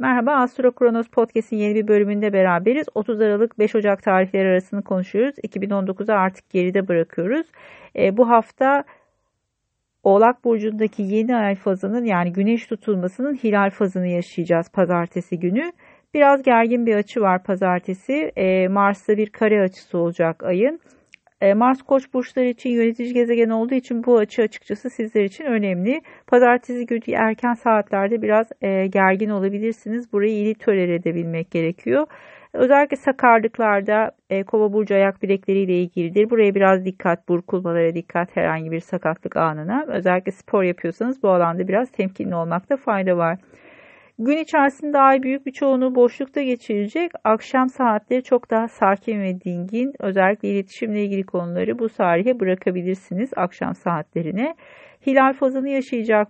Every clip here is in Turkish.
Merhaba Astro Kronos Podcast'in yeni bir bölümünde beraberiz. 30 Aralık 5 Ocak tarihleri arasını konuşuyoruz. 2019'u artık geride bırakıyoruz. E, bu hafta Oğlak Burcu'ndaki yeni ay fazının yani güneş tutulmasının hilal fazını yaşayacağız pazartesi günü. Biraz gergin bir açı var pazartesi. E, Mars'ta bir kare açısı olacak ayın. E, Mars Koç burçları için yönetici gezegen olduğu için bu açı açıkçası sizler için önemli. Pazartesi günü erken saatlerde biraz e, gergin olabilirsiniz. Burayı iyi tolere edebilmek gerekiyor. Özellikle sakarlıklarda e, kova burcu ayak bilekleriyle ilgilidir. Buraya biraz dikkat, burkulmalara dikkat herhangi bir sakatlık anına. Özellikle spor yapıyorsanız bu alanda biraz temkinli olmakta fayda var. Gün içerisinde ay büyük bir çoğunluğu boşlukta geçirecek. Akşam saatleri çok daha sakin ve dingin. Özellikle iletişimle ilgili konuları bu tarihe bırakabilirsiniz akşam saatlerine. Hilal fazını yaşayacak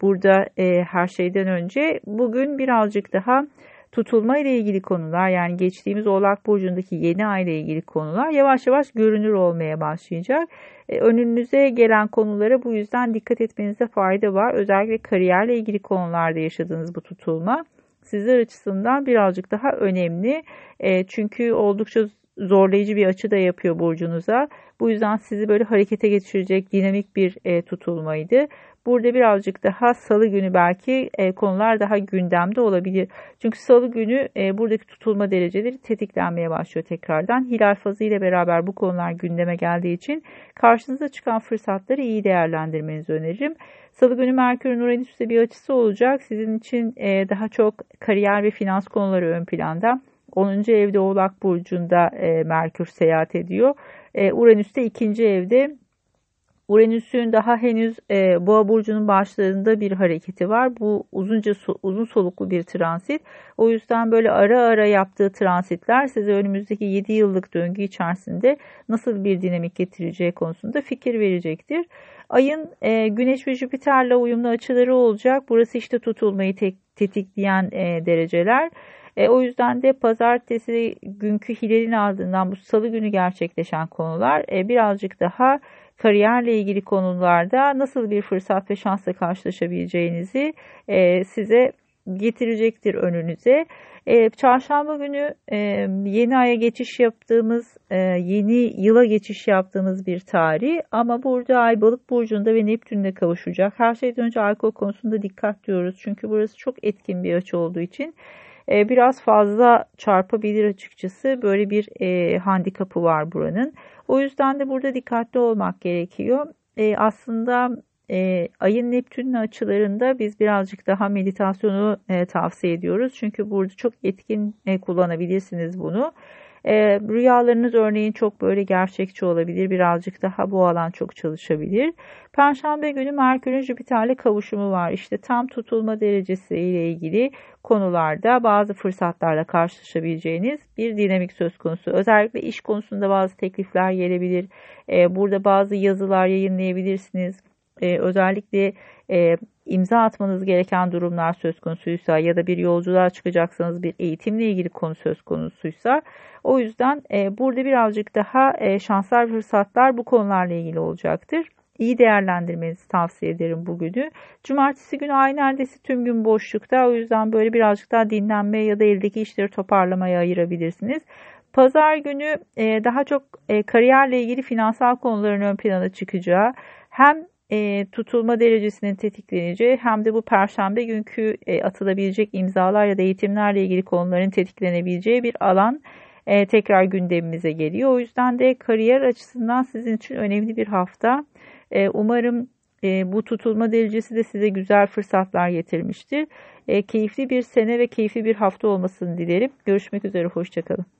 burada e, her şeyden önce. Bugün birazcık daha tutulma ile ilgili konular yani geçtiğimiz Oğlak Burcu'ndaki yeni ay ile ilgili konular yavaş yavaş görünür olmaya başlayacak. E, önünüze gelen konulara bu yüzden dikkat etmenize fayda var. Özellikle kariyerle ilgili konularda yaşadığınız bu tutulma sizler açısından birazcık daha önemli. E, çünkü oldukça zorlayıcı bir açı da yapıyor burcunuza. Bu yüzden sizi böyle harekete geçirecek dinamik bir e, tutulmaydı. Burada birazcık daha salı günü belki e, konular daha gündemde olabilir. Çünkü salı günü e, buradaki tutulma dereceleri tetiklenmeye başlıyor tekrardan. Hilal fazı ile beraber bu konular gündeme geldiği için karşınıza çıkan fırsatları iyi değerlendirmenizi öneririm. Salı günü Merkür'ün Uranüs'te bir açısı olacak. Sizin için e, daha çok kariyer ve finans konuları ön planda. 10. evde Oğlak Burcu'nda e, Merkür seyahat ediyor. E, Uranüs'te ikinci evde Uranüs'ün daha henüz e, Boğa burcunun başlarında bir hareketi var. Bu uzunca uzun soluklu bir transit. O yüzden böyle ara ara yaptığı transitler size önümüzdeki 7 yıllık döngü içerisinde nasıl bir dinamik getireceği konusunda fikir verecektir. Ayın e, Güneş ve Jüpiter'le uyumlu açıları olacak. Burası işte tutulmayı tek, tetikleyen e, dereceler. E, o yüzden de pazartesi günkü hilalin ardından bu salı günü gerçekleşen konular e, birazcık daha kariyerle ilgili konularda nasıl bir fırsat ve şansla karşılaşabileceğinizi e, size getirecektir önünüze. E, çarşamba günü e, yeni aya geçiş yaptığımız, e, yeni yıla geçiş yaptığımız bir tarih ama burada ay balık burcunda ve Neptün'de kavuşacak. Her şeyden önce alkol konusunda dikkat diyoruz çünkü burası çok etkin bir açı olduğu için e, biraz fazla çarpabilir açıkçası. Böyle bir e, handikapı var buranın. O yüzden de burada dikkatli olmak gerekiyor. E, aslında e, ayın Neptün'ün açılarında biz birazcık daha meditasyonu e, tavsiye ediyoruz. Çünkü burada çok etkin e, kullanabilirsiniz bunu. E, rüyalarınız örneğin çok böyle gerçekçi olabilir. Birazcık daha bu alan çok çalışabilir. Perşembe günü Merkür'ün Jüpiter'le kavuşumu var. İşte tam tutulma derecesi ile ilgili konularda bazı fırsatlarla karşılaşabileceğiniz bir dinamik söz konusu. Özellikle iş konusunda bazı teklifler gelebilir. E, burada bazı yazılar yayınlayabilirsiniz. E, özellikle e, imza atmanız gereken durumlar söz konusuysa ya da bir yolculuğa çıkacaksanız bir eğitimle ilgili konu söz konusuysa o yüzden e, burada birazcık daha e, şanslar fırsatlar bu konularla ilgili olacaktır. İyi değerlendirmenizi tavsiye ederim bugünü. Cumartesi günü ay neredeyse tüm gün boşlukta. O yüzden böyle birazcık daha dinlenmeye ya da eldeki işleri toparlamaya ayırabilirsiniz. Pazar günü e, daha çok e, kariyerle ilgili finansal konuların ön plana çıkacağı hem e, tutulma derecesinin tetikleneceği hem de bu perşembe günkü e, atılabilecek imzalar ya da eğitimlerle ilgili konuların tetiklenebileceği bir alan e, tekrar gündemimize geliyor. O yüzden de kariyer açısından sizin için önemli bir hafta. E, umarım e, bu tutulma derecesi de size güzel fırsatlar getirmiştir. E, keyifli bir sene ve keyifli bir hafta olmasını dilerim. Görüşmek üzere, hoşçakalın.